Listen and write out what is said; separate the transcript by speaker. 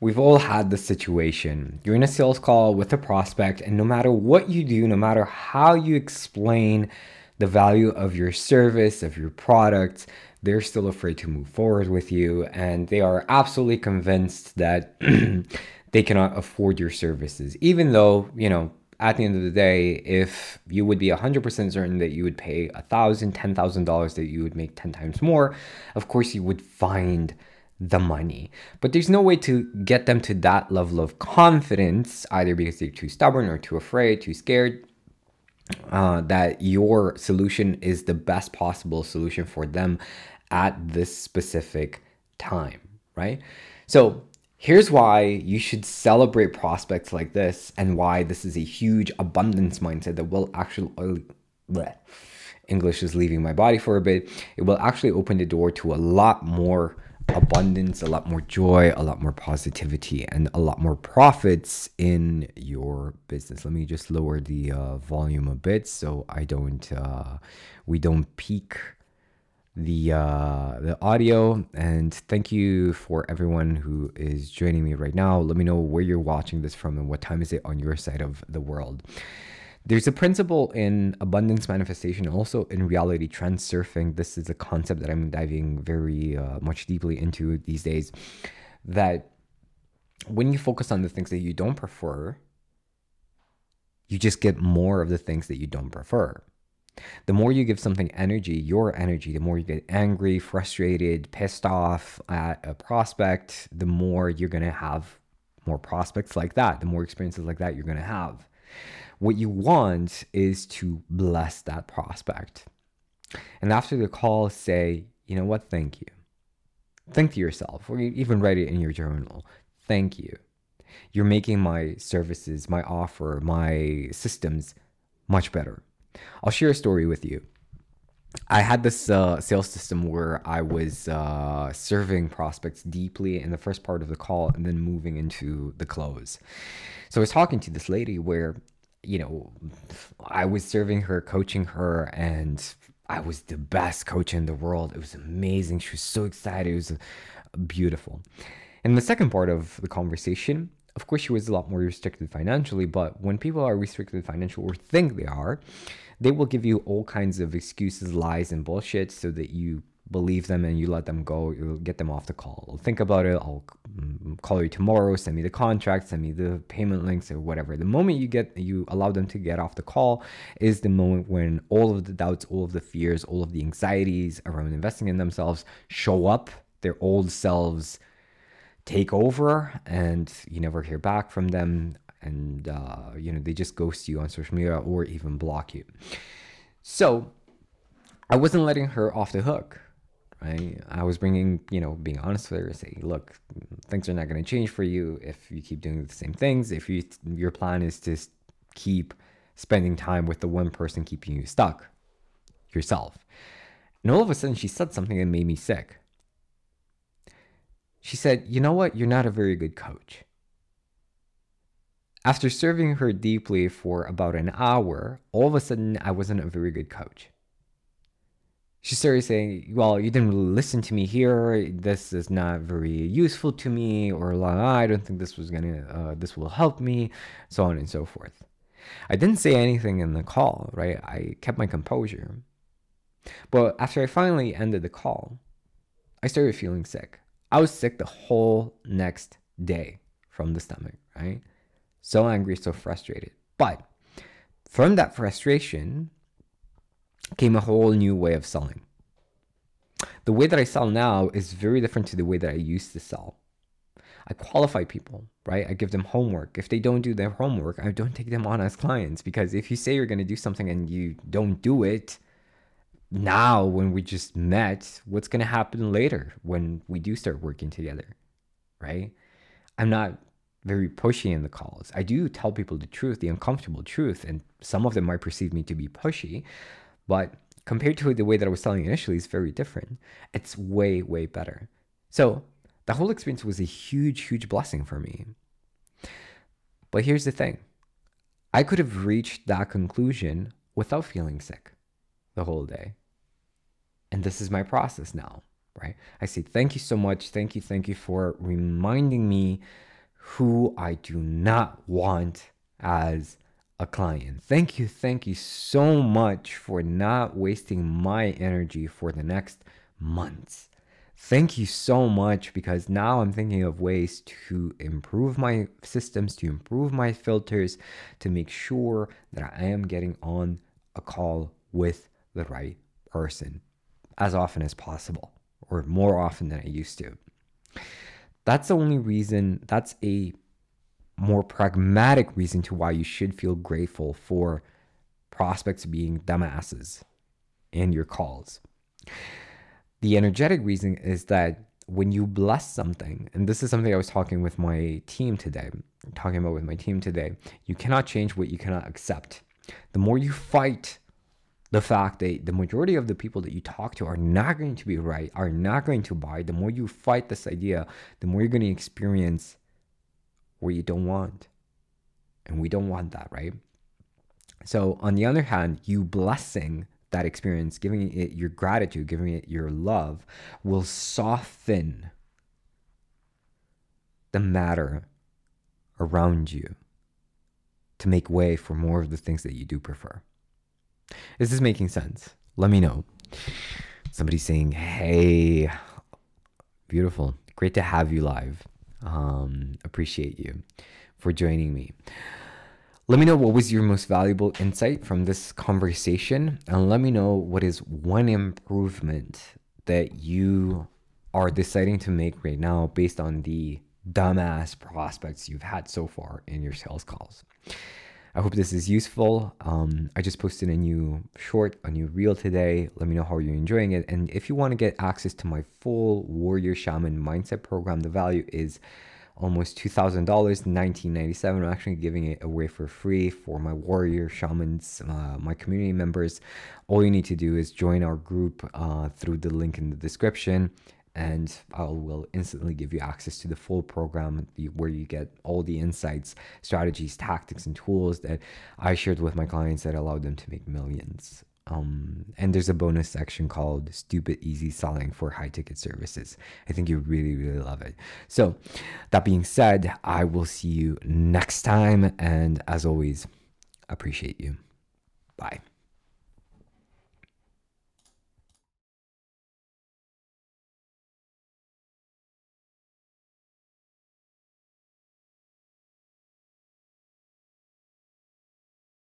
Speaker 1: We've all had this situation. You're in a sales call with a prospect, and no matter what you do, no matter how you explain the value of your service, of your product, they're still afraid to move forward with you, and they are absolutely convinced that they cannot afford your services, even though, you know, at the end of the day, if you would be 100% certain that you would pay a thousand, ten thousand dollars, that you would make 10 times more, of course you would find the money. But there's no way to get them to that level of confidence, either because they're too stubborn or too afraid, too scared, uh, that your solution is the best possible solution for them at this specific time, right? So Here's why you should celebrate prospects like this and why this is a huge abundance mindset that will actually bleh, English is leaving my body for a bit. It will actually open the door to a lot more abundance, a lot more joy, a lot more positivity, and a lot more profits in your business. Let me just lower the uh, volume a bit so I don't uh, we don't peak the uh, the audio. And thank you for everyone who is joining me right now. Let me know where you're watching this from and what time is it on your side of the world. There's a principle in abundance manifestation, also in reality transurfing. This is a concept that I'm diving very uh, much deeply into these days. That when you focus on the things that you don't prefer, you just get more of the things that you don't prefer. The more you give something energy, your energy, the more you get angry, frustrated, pissed off at a prospect, the more you're going to have more prospects like that, the more experiences like that you're going to have. What you want is to bless that prospect. And after the call, say, you know what, thank you. Think to yourself, or even write it in your journal. Thank you. You're making my services, my offer, my systems much better. I'll share a story with you. I had this uh, sales system where I was uh, serving prospects deeply in the first part of the call and then moving into the close. So I was talking to this lady where, you know, I was serving her, coaching her, and I was the best coach in the world. It was amazing. She was so excited. It was uh, beautiful. And the second part of the conversation, of course, she was a lot more restricted financially, but when people are restricted financially or think they are, they will give you all kinds of excuses, lies, and bullshit so that you believe them and you let them go. You'll get them off the call. Think about it. I'll call you tomorrow. Send me the contract. Send me the payment links or whatever. The moment you get you allow them to get off the call is the moment when all of the doubts, all of the fears, all of the anxieties around investing in themselves show up. Their old selves take over, and you never hear back from them and uh, you know they just ghost you on social media or even block you. So I wasn't letting her off the hook. Right? I was bringing, you know, being honest with her, say, look, things are not going to change for you if you keep doing the same things. If you your plan is to keep spending time with the one person keeping you stuck, yourself. And all of a sudden, she said something that made me sick. She said, You know what? You're not a very good coach. After serving her deeply for about an hour, all of a sudden I wasn't a very good coach. She started saying, Well, you didn't really listen to me here. This is not very useful to me, or I don't think this was gonna, uh, this will help me, so on and so forth. I didn't say anything in the call, right? I kept my composure. But after I finally ended the call, I started feeling sick. I was sick the whole next day from the stomach, right? so angry, so frustrated. But from that frustration came a whole new way of selling. The way that I sell now is very different to the way that I used to sell. I qualify people, right? I give them homework. If they don't do their homework, I don't take them on as clients because if you say you're going to do something and you don't do it, now when we just met, what's going to happen later when we do start working together, right? I'm not very pushy in the calls. I do tell people the truth, the uncomfortable truth, and some of them might perceive me to be pushy, but compared to the way that I was selling initially, it's very different. It's way, way better. So the whole experience was a huge, huge blessing for me. But here's the thing I could have reached that conclusion without feeling sick the whole day. And this is my process now, right? I say, thank you so much. Thank you. Thank you for reminding me who I do not want as a client. Thank you, thank you so much for not wasting my energy for the next months. Thank you so much because now I'm thinking of ways to improve my systems, to improve my filters, to make sure that I am getting on a call with the right person as often as possible or more often than I used to. That's the only reason, that's a more pragmatic reason to why you should feel grateful for prospects being dumbasses in your calls. The energetic reason is that when you bless something, and this is something I was talking with my team today, talking about with my team today, you cannot change what you cannot accept. The more you fight the fact that the majority of the people that you talk to are not going to be right, are not going to buy, the more you fight this idea, the more you're going to experience where you don't want. And we don't want that, right? So, on the other hand, you blessing that experience, giving it your gratitude, giving it your love, will soften the matter around you to make way for more of the things that you do prefer. Is this making sense? Let me know. Somebody saying, hey, beautiful. Great to have you live. Um, appreciate you for joining me. Let me know what was your most valuable insight from this conversation, and let me know what is one improvement that you are deciding to make right now based on the dumbass prospects you've had so far in your sales calls. I hope this is useful. Um, I just posted a new short, a new reel today. Let me know how you're enjoying it. And if you want to get access to my full Warrior Shaman Mindset program, the value is almost $2,000, 1997 I'm actually giving it away for free for my warrior shamans, uh, my community members. All you need to do is join our group uh, through the link in the description and I will instantly give you access to the full program where you get all the insights, strategies, tactics, and tools that I shared with my clients that allowed them to make millions. Um, and there's a bonus section called Stupid Easy Selling for High Ticket Services. I think you really, really love it. So, that being said, I will see you next time. And as always, appreciate you. Bye.